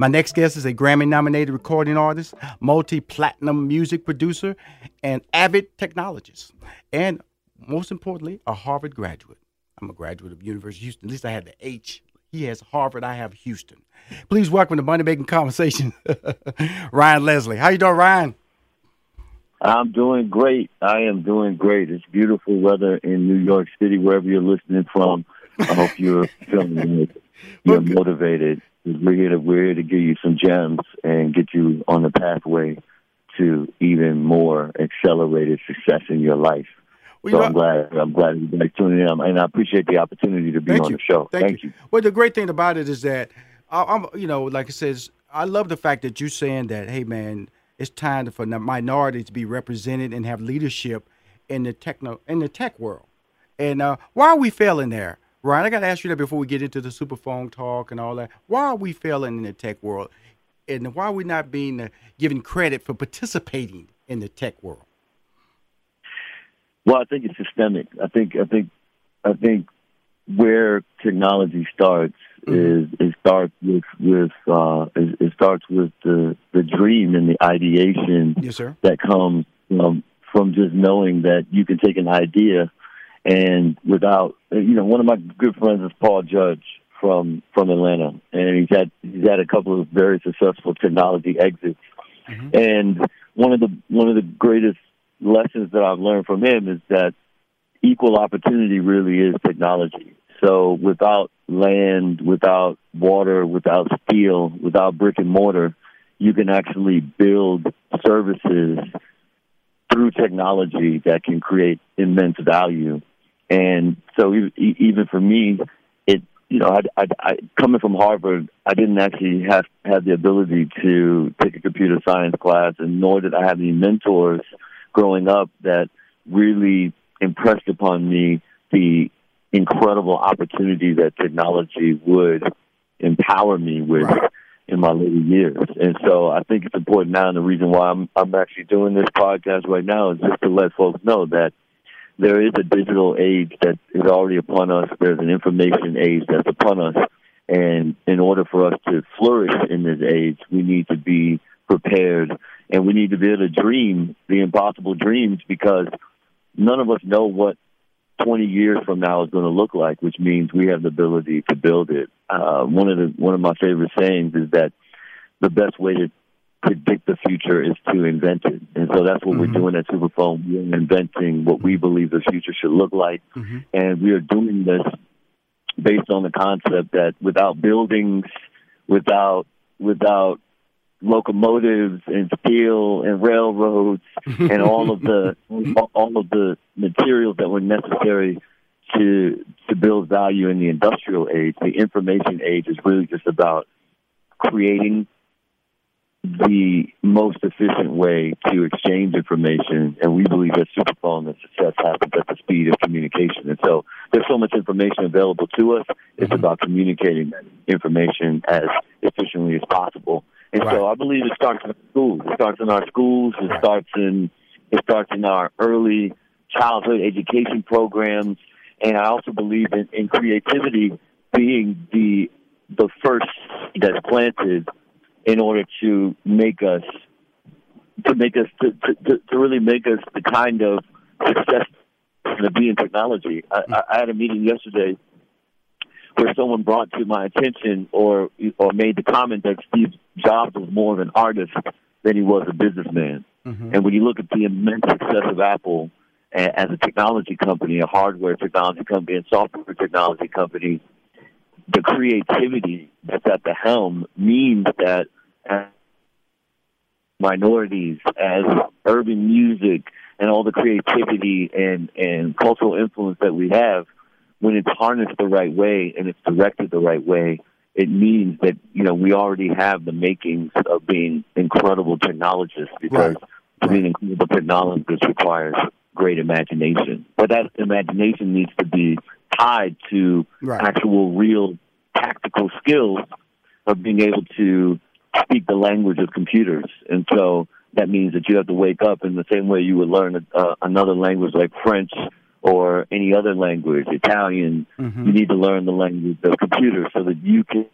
My next guest is a Grammy nominated recording artist, multi platinum music producer, and avid technologist. And most importantly, a Harvard graduate. I'm a graduate of University of Houston. At least I had the H. He has Harvard, I have Houston. Please welcome to Money Making Conversation, Ryan Leslie. How you doing, Ryan? I'm doing great. I am doing great. It's beautiful weather in New York City, wherever you're listening from. I hope you're feeling it. You're motivated we're here to we're here to give you some gems and get you on the pathway to even more accelerated success in your life. Well, so I'm glad I'm glad you guys tuning in, and I appreciate the opportunity to be on you. the show. Thank, Thank you. you. Well, the great thing about it is that I'm, you know, like I says, I love the fact that you're saying that, hey, man, it's time for the minorities to be represented and have leadership in the techno in the tech world. And uh, why are we failing there? Ryan, I got to ask you that before we get into the superphone talk and all that. Why are we failing in the tech world? And why are we not being uh, given credit for participating in the tech world? Well, I think it's systemic. I think I think I think where technology starts mm-hmm. is it starts with with uh, it, it, starts with the the dream and the ideation yes, that comes from from just knowing that you can take an idea and without you know one of my good friends is Paul Judge from from Atlanta, and he's had he's had a couple of very successful technology exits, mm-hmm. and one of the one of the greatest lessons that I've learned from him is that equal opportunity really is technology. So without land, without water, without steel, without brick and mortar, you can actually build services through technology that can create immense value. And so even for me, it you know, I, I, I coming from Harvard, I didn't actually have have the ability to take a computer science class, and nor did I have any mentors growing up that really impressed upon me the incredible opportunity that technology would empower me with right. in my later years. And so I think it's important now, and the reason why I'm I'm actually doing this podcast right now is just to let folks know that there is a digital age that is already upon us. There's an information age that's upon us. And in order for us to flourish in this age, we need to be prepared and we need to be able to dream the impossible dreams because none of us know what 20 years from now is going to look like, which means we have the ability to build it. Uh, one of the one of my favorite sayings is that the best way to predict the future is to invent it. And so that's what mm-hmm. we're doing at Superphone. We're inventing what we believe the future should look like. Mm-hmm. And we are doing this based on the concept that without buildings, without without locomotives and steel and railroads and all of the all of the materials that were necessary to to build value in the industrial age, the information age is really just about creating the most efficient way to exchange information, and we believe that superphone and success happens at the speed of communication. And so there's so much information available to us. It's mm-hmm. about communicating that information as efficiently as possible. And right. so I believe it starts in schools. It starts in our schools. It starts in it starts in our early childhood education programs. And I also believe in, in creativity being the the first that's planted in order to make us to make us to, to, to really make us the kind of success to be in technology. I, I had a meeting yesterday where someone brought to my attention or or made the comment that Steve Jobs was more of an artist than he was a businessman. Mm-hmm. And when you look at the immense success of Apple as a technology company, a hardware technology company, and software technology company, the creativity that's at the helm means that minorities, as urban music, and all the creativity and, and cultural influence that we have, when it's harnessed the right way and it's directed the right way, it means that you know we already have the makings of being incredible technologists because right. to be an incredible technologist requires great imagination. But that imagination needs to be tied to right. actual, real tactical skills of being able to speak the language of computers. And so that means that you have to wake up in the same way you would learn uh, another language like French or any other language, Italian. Mm-hmm. You need to learn the language of computers so that you can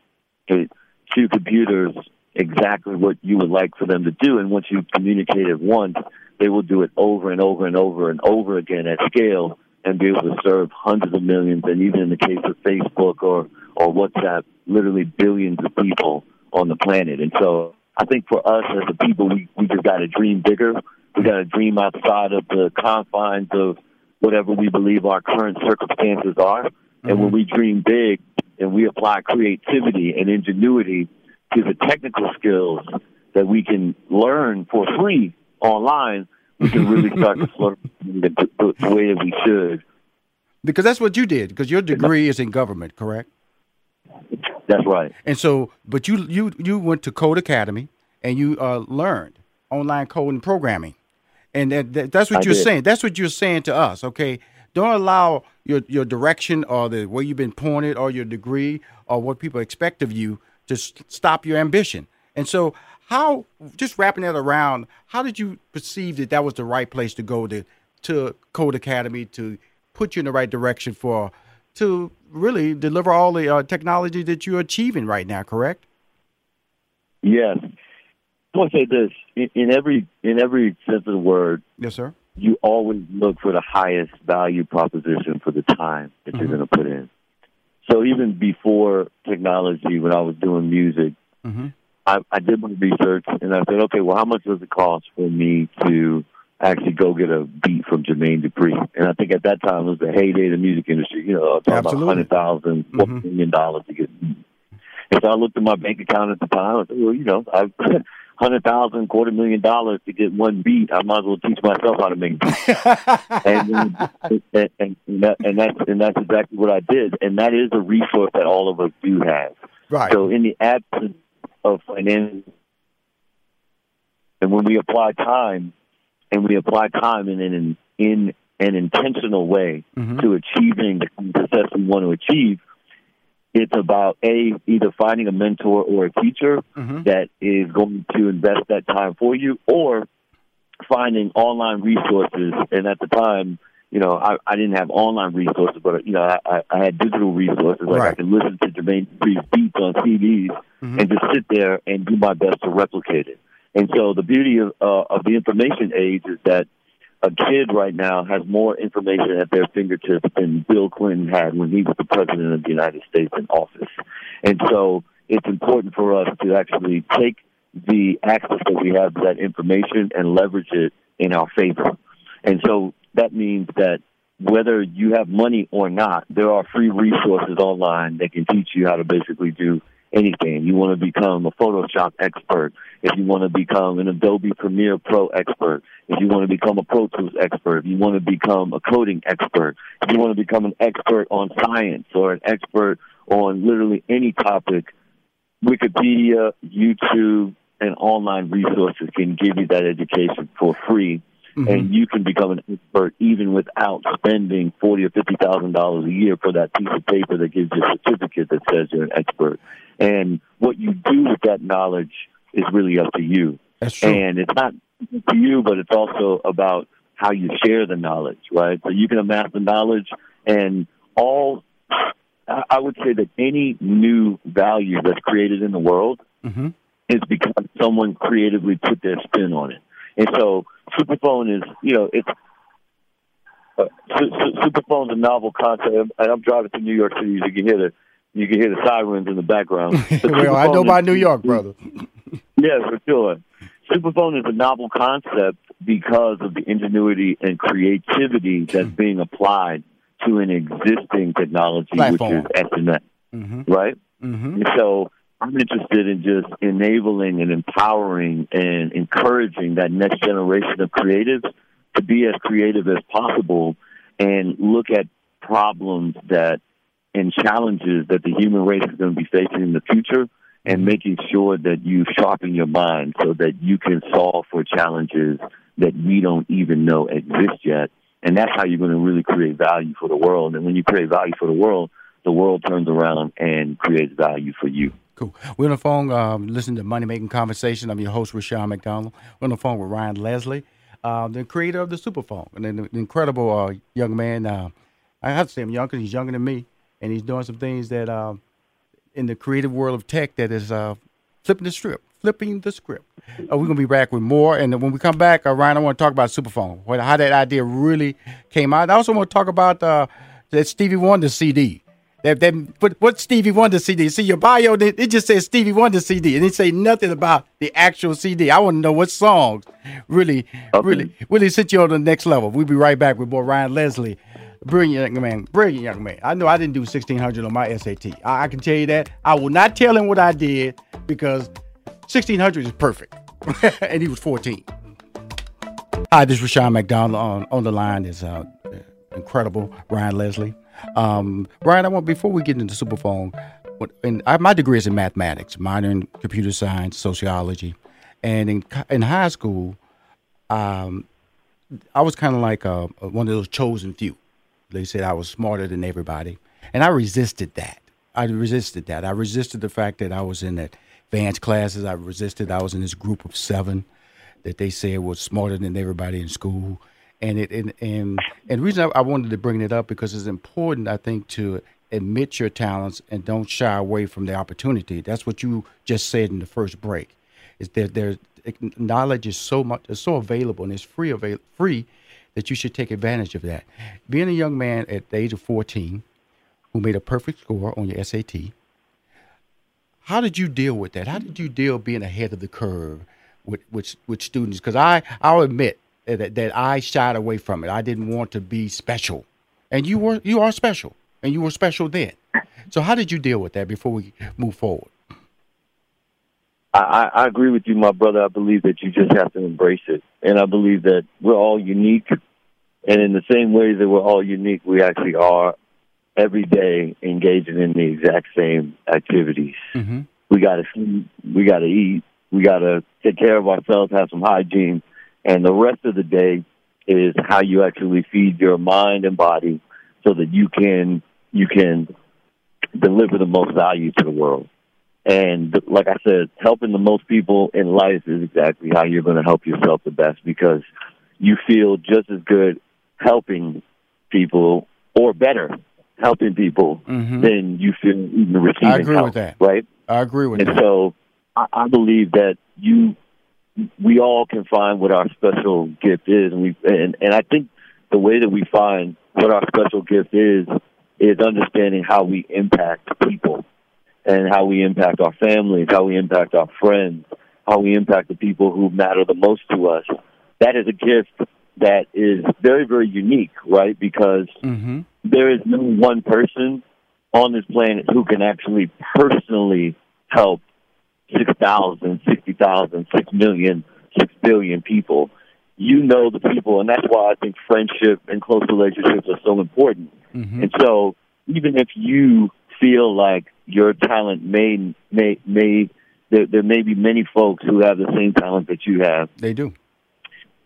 to computers exactly what you would like for them to do. And once you communicate it once, they will do it over and over and over and over again at scale and be able to serve hundreds of millions, and even in the case of Facebook or, or WhatsApp, literally billions of people on the planet. And so I think for us as a people, we, we just got to dream bigger. We got to dream outside of the confines of whatever we believe our current circumstances are. Mm-hmm. And when we dream big and we apply creativity and ingenuity to the technical skills that we can learn for free online, we can really start to flourish the, the, the way that we should. Because that's what you did. Because your degree is in government, correct? That's right. And so, but you you you went to Codecademy and you uh, learned online code and programming, and that, that, that's what I you're did. saying. That's what you're saying to us. Okay, don't allow your your direction or the way you've been pointed or your degree or what people expect of you to stop your ambition. And so, how just wrapping that around, how did you perceive that that was the right place to go to to Codecademy to put you in the right direction for to really deliver all the uh, technology that you're achieving right now? Correct? Yes. I want to say this in, in every in every sense of the word. Yes, sir. You always look for the highest value proposition for the time that mm-hmm. you're going to put in. So even before technology, when I was doing music, mm-hmm. I, I did my research and I said, okay, well, how much does it cost for me to actually go get a beat from Jermaine Dupri? And I think at that time it was the heyday of the music industry. You know, talking about hundred thousand, mm-hmm. million dollars to get. Beat. And so I looked at my bank account at the time. I said, well, you know, I've hundred thousand, quarter million dollars to get one beat. I might as well teach myself how to make beats. and, and, and, and, that, and that's and that's exactly what I did. And that is a resource that all of us do have. Right. So in the absence of financial. And when we apply time, and we apply time in an in an intentional way mm-hmm. to achieving the success we want to achieve, it's about a either finding a mentor or a teacher mm-hmm. that is going to invest that time for you, or finding online resources. And at the time, you know, I, I didn't have online resources, but you know, I, I had digital resources. Like right. I could listen to Jermaine Dupri's beats on CDs mm-hmm. and just sit there and do my best to replicate it. And so the beauty of, uh, of the information age is that a kid right now has more information at their fingertips than Bill Clinton had when he was the president of the United States in office. And so it's important for us to actually take the access that we have to that information and leverage it in our favor. And so that means that whether you have money or not, there are free resources online that can teach you how to basically do anything. You want to become a Photoshop expert, if you want to become an Adobe Premiere Pro expert, if you want to become a Pro Tools expert, if you want to become a coding expert, if you want to become an expert on science or an expert on literally any topic, Wikipedia, YouTube, and online resources can give you that education for free Mm-hmm. and you can become an expert even without spending forty or fifty thousand dollars a year for that piece of paper that gives you a certificate that says you're an expert. And what you do with that knowledge is really up to you. That's true. And it's not to you, but it's also about how you share the knowledge, right? So you can amass the knowledge and all. I would say that any new value that's created in the world mm-hmm. is because someone creatively put their spin on it. And so Superphone is, you know, it's uh, su- su- Superphone's a novel concept, and I'm driving to New York City. You can hear the you can hear the sirens in the background. well, I know by New York, brother. Yeah, for sure. Superphone is a novel concept because of the ingenuity and creativity that's being applied to an existing technology, Platform. which is SMS, Mm-hmm. right? Mm-hmm. So I'm interested in just enabling and empowering and encouraging that next generation of creatives to be as creative as possible and look at problems that and challenges that the human race is going to be facing in the future and making sure that you sharpen your mind so that you can solve for challenges that we don't even know exist yet. And that's how you're going to really create value for the world. And when you create value for the world, the world turns around and creates value for you. Cool. We're on the phone um, listening to Money Making Conversation. I'm your host, Rushion McDonald. We're on the phone with Ryan Leslie, uh, the creator of the Superphone, and an incredible uh, young man. Uh, I have to say, I'm young because he's younger than me, and he's doing some things that uh, in the creative world of tech that is uh, flipping the script. Flipping the script. Uh, we're gonna be back with more, and when we come back, uh, Ryan, I want to talk about Superphone, how that idea really came out. I also want to talk about uh, that Stevie Wonder CD. That, that what, what Stevie Wonder CD? See your bio, it just says Stevie Wonder CD, and it say nothing about the actual CD. I want to know what songs really, Okay. really, really sit you on the next level. We'll be right back with more Ryan Leslie, brilliant young man, brilliant young man. I know I didn't do sixteen hundred on my SAT. I, I can tell you that. I will not tell him what I did because sixteen hundred is perfect, and he was fourteen. Hi, this is Rushion McDonald. On, on the line is uh, incredible Ryan Leslie. Um, I want before we get into Superphone, and I, my degree is in mathematics, minor in computer science, sociology, and in in high school, um, I was kind of like uh one of those chosen few. They said I was smarter than everybody, and I resisted that. I resisted that. I resisted the fact that I was in that advanced classes. I resisted. I was in this group of seven that they said was smarter than everybody in school. And it and and, and reason I, I wanted to bring it up because it's important, I think, to admit your talents and don't shy away from the opportunity. That's what you just said in the first break. Is that there knowledge is so much is so available and it's free avail- free that you should take advantage of that. Being a young man at the age of fourteen who made a perfect score on your SAT, how did you deal with that? How did you deal being ahead of the curve with with, with students? Because I I'll admit that, that I shied away from it. I didn't want to be special, and you were you are special, and you were special then. So how did you deal with that before we move forward? I, I agree with you, my brother. I believe that you just have to embrace it. And I believe that we're all unique. And in the same way that we're all unique, we actually are every day engaging in the exact same activities. Mm-hmm. We got to sleep, we got to eat, we got to take care of ourselves, have some hygiene. And the rest of the day is how you actually feed your mind and body so that you can you can deliver the most value to the world. And like I said, helping the most people in life is exactly how you're going to help yourself the best because you feel just as good helping people or better helping people Mhm. than you feel even receiving I agree help, with that. right? I agree with And that. so I, I believe that you, we all can find what our special gift is, and we and, and I think the way that we find what our special gift is is understanding how we impact people and how we impact our families, how we impact our friends, how we impact the people who matter the most to us. That is a gift that is very, very unique, right? Because Mm-hmm. there is no one person on this planet who can actually personally help 6,000, 60,000, 6 million, 6 billion people. You know the people, and that's why I think friendship and close relationships are so important. Mm-hmm. And so, even if you feel like your talent may, may, may, there, there may be many folks who have the same talent that you have, They do.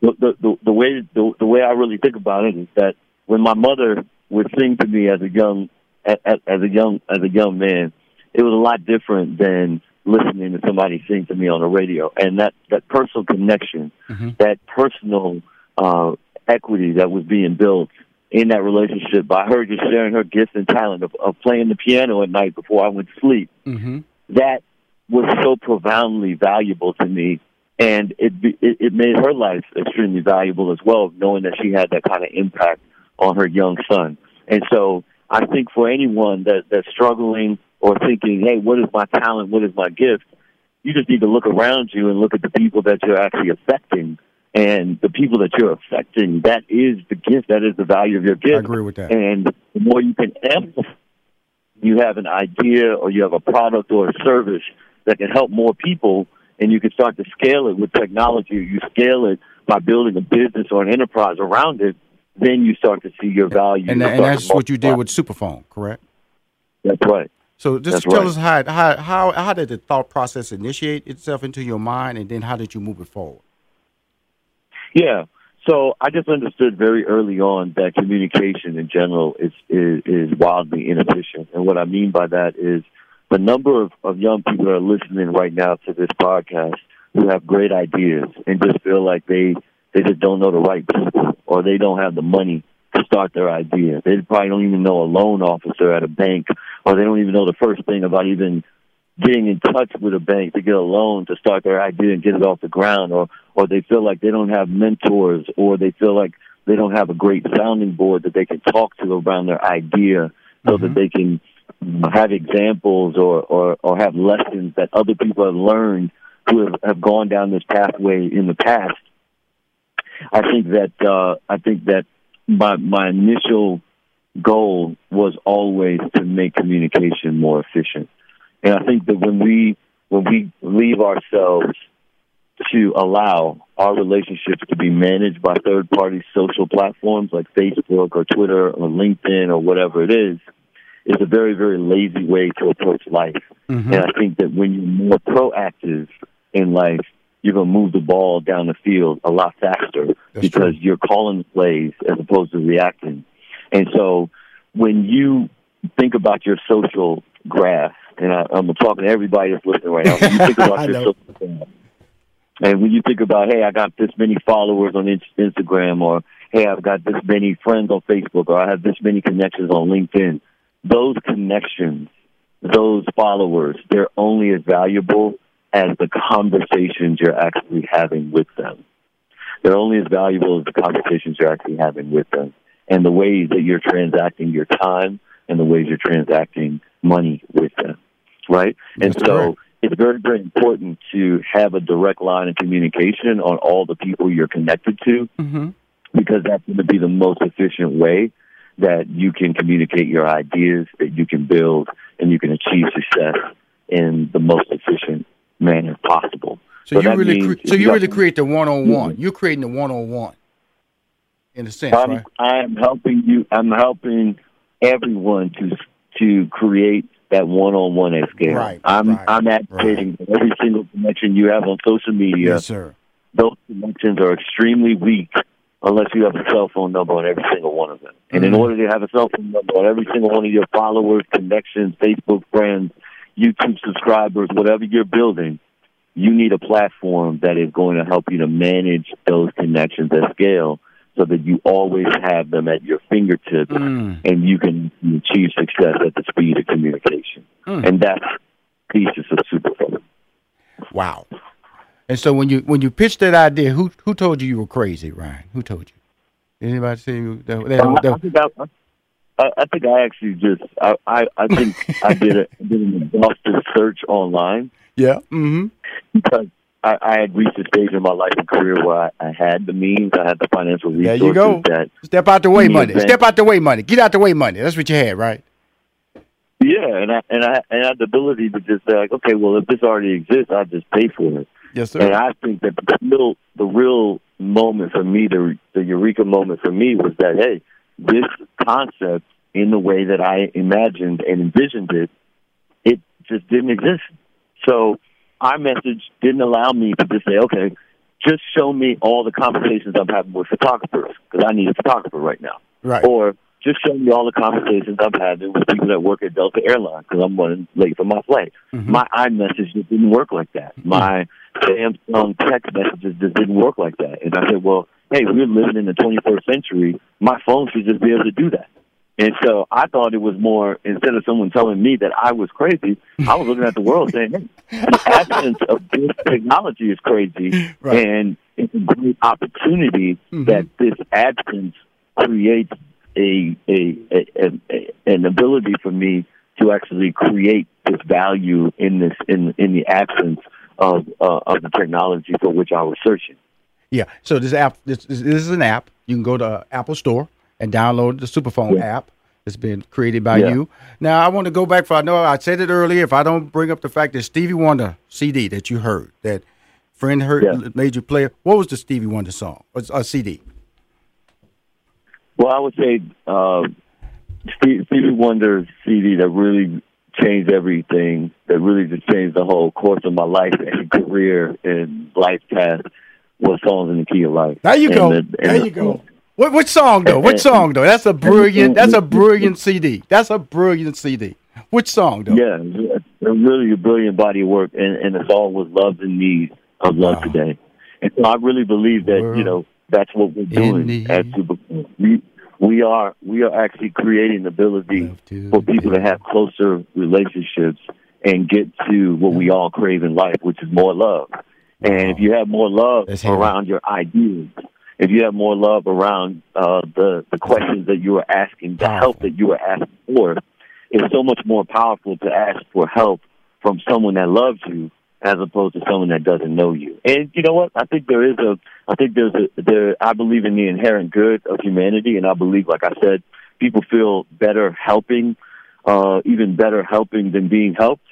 the the the, the way the, the way I really think about it is that when my mother would sing to me as a young as, as a young as a young man, it was a lot different than listening to somebody sing to me on the radio. And that that personal connection, Mhm. that personal uh, equity that was being built in that relationship by her just sharing her gifts and talent of, of playing the piano at night before I went to sleep Mm-hmm. that was so profoundly valuable to me, and it, be- it it made her life extremely valuable as well, knowing that she had that kind of impact on her young son. And so I think for anyone that that's struggling or thinking, hey, what is my talent? What is my gift? You just need to look around you and look at the people that you're actually affecting. And the people that you're affecting, that is the gift. That is the value of your gift. I agree with that. And the more you can amplify, you have an idea or you have a product or a service that can help more people, and you can start to scale it with technology. You scale it by building a business or an enterprise around it. Then you start to see your value. And, and that's what you did with Superphone, correct? That's right. So just That's tell right. us how, how how how did the thought process initiate itself into your mind, and then how did you move it forward? Yeah. So I just understood very early on that communication in general is, is is wildly inefficient, and what I mean by that is the number of, of young people that are listening right now to this podcast who have great ideas and just feel like they they just don't know the right people or they don't have the money to start their idea. They probably don't even know a loan officer at a bank, or they don't even know the first thing about even getting in touch with a bank to get a loan to start their idea and get it off the ground, or or they feel like they don't have mentors, or they feel like they don't have a great sounding board that they can talk to around their idea, so that they can have examples or, or or have lessons that other people have learned who have, have gone down this pathway in the past. I think that uh, I think that my my initial goal was always to make communication more efficient. And I think that when we when we leave ourselves to allow our relationships to be managed by third party social platforms like Facebook or Twitter or LinkedIn or whatever it is, is a very, very lazy way to approach life. Mm-hmm. And I think that when you're more proactive in life, you're going to move the ball down the field a lot faster That's because true. you're calling the plays as opposed to reacting. And so when you think about your social graph, and I, I'm talking to everybody that's listening right now, when you think about your social graph, and when you think about, hey, I got this many followers on Instagram, or hey, I've got this many friends on Facebook, or I have this many connections on LinkedIn, those connections, those followers, they're only as valuable as the conversations you're actually having with them. They're only as valuable as the conversations you're actually having with them and the ways that you're transacting your time and the ways you're transacting money with them. Right? And so correct. it's very, very important to have a direct line of communication on all the people you're connected to Mm-hmm. because that's going to be the most efficient way that you can communicate your ideas, that you can build, and you can achieve success in the most efficient manner possible. So, you really cre- so if you really create the one on one. You're creating the one on one, in a sense, I'm, right? I'm helping you. I'm helping everyone to to create that one-on-one scale. Right, I'm right, I'm advocating that every single connection you have on social media. Yes, sir. those connections are extremely weak unless you have a cell phone number on every single one of them. And in Mhm. order to have a cell phone number on every single one of your followers, connections, Facebook friends, YouTube subscribers, whatever you're building, you need a platform that is going to help you to manage those connections at scale so that you always have them at your fingertips Mm. and you can achieve success at the speed of communication. Mm. And that's the thesis of Superphone. Wow. And so when you when you pitched that idea, who who told you you were crazy, Ryan? Who told you? Anybody say you? That, that, that- think I, I, I think I actually just I I, I think I did a did an exhaustive search online yeah. Mm-hmm. because I, I had reached a stage in my life and career where I, I had the means, I had the financial resources. There you go. that Step out the way, money. man. Step out the way, money. Get out the way, money. That's what you had, right? yeah, and I and I and I had the ability to just say like, okay, well if this already exists, I'll just pay for it. Yes, sir. And I think that the real the real moment for me, the the eureka moment for me was that hey, this concept in the way that I imagined and envisioned it, it just didn't exist. So iMessage didn't allow me to just say, okay, just show me all the conversations I'm having with photographers because I need a photographer right now, Right. or just show me all the conversations I'm having with people that work at Delta Airlines because I'm running late for my flight. Mhm. My iMessage just didn't work like that. My Samsung text messages just didn't work like that. And I said, well, hey, we're living in the 21st century. My phone should just be able to do that. And so I thought it was more, instead of someone telling me that I was crazy, I was looking at the world saying, hey, the absence of this technology is crazy. Right. And it's a great opportunity Mhm. that this absence creates a, a, a, a an ability for me to actually create this value in this in in the absence of uh, of the technology for which I was searching. Yeah. So this app, this, this is an app. You can go to Apple Store and download the Superphone Yeah. app. It's been created by Yeah. you. Now I want to go back for I know I said it earlier. If I don't bring up the fact that Stevie Wonder CD that you heard that friend heard Yeah. made you play. What was the Stevie Wonder song or, or CD? Well, I would say uh, Stevie Wonder's CD that really changed everything, that really just changed the whole course of my life and career and life path was Songs in the Key of Life. There you And go. the- there the- you go. What which song though? Which song though? That's a brilliant. That's a brilliant CD. That's a brilliant CD. Which song though? Yeah, it's really a brilliant body of work, and, and the song was "Love in Need" of Love Wow. Today. And so I really believe that World you know that's what we're doing at Super. We we are we are actually creating the ability for people to have closer relationships and get to what we all crave in life, which is more love. And if you have more love Let's hear it. around your ideas, if you have more love around uh, the the questions that you are asking, the help that you are asking for, it's so much more powerful to ask for help from someone that loves you as opposed to someone that doesn't know you. And you know what? I think there is a I think there's a there I believe in the inherent good of humanity and I believe like I said, people feel better helping, uh even better helping than being helped.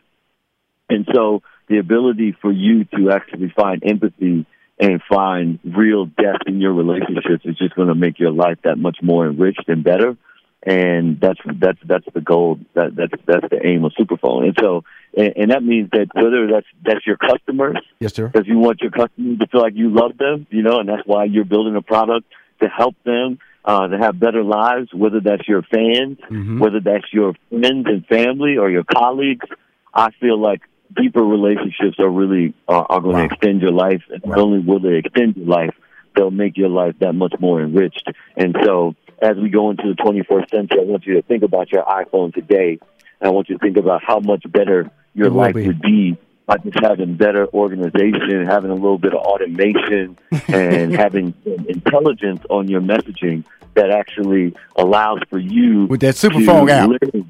And so the ability for you to actually find empathy and find real depth in your relationships is just going to make your life that much more enriched and better. And that's that's that's the goal. That that's that's the aim of Superphone. And so, and, and that means that whether that's that's your customers, Yes, sir. because you want your customers to feel like you love them, you know, and that's why you're building a product to help them uh, to have better lives. Whether that's your fans, Mhm. whether that's your friends and family or your colleagues, I feel like deeper relationships are really are, are going Wow. to extend your life. And not Wow. only will they extend your life, they'll make your life that much more enriched. And so, as we go into the 21st century, I want you to think about your iPhone today. And I want you to think about how much better your life be. would be by just having better organization, having a little bit of automation, and having intelligence on your messaging that actually allows for you With that Superphone app. live,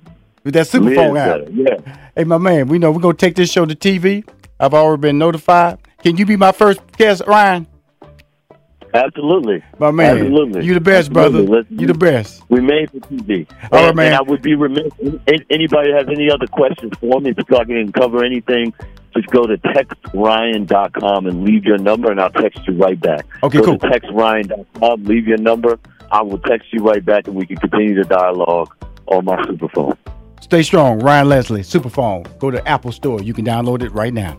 With that Superphone app. better. Yeah. Hey, my man, we know we're gonna take this show to TV. I've already been notified. Can you be my first guest, Ryan? Absolutely. My man, Absolutely. you the best, Absolutely. brother. Let's You the best. We made for TV. All right, and, man. and I would be remiss. Anybody has any other questions for me? If I can cover anything, just go to textryan.com and leave your number, and I'll text you right back. Okay, go cool. To textryan.com, leave your number. I will text you right back, and we can continue the dialogue on my superphone. Stay strong, Ryan Leslie, Superphone. Go to Apple Store. You can download it right now.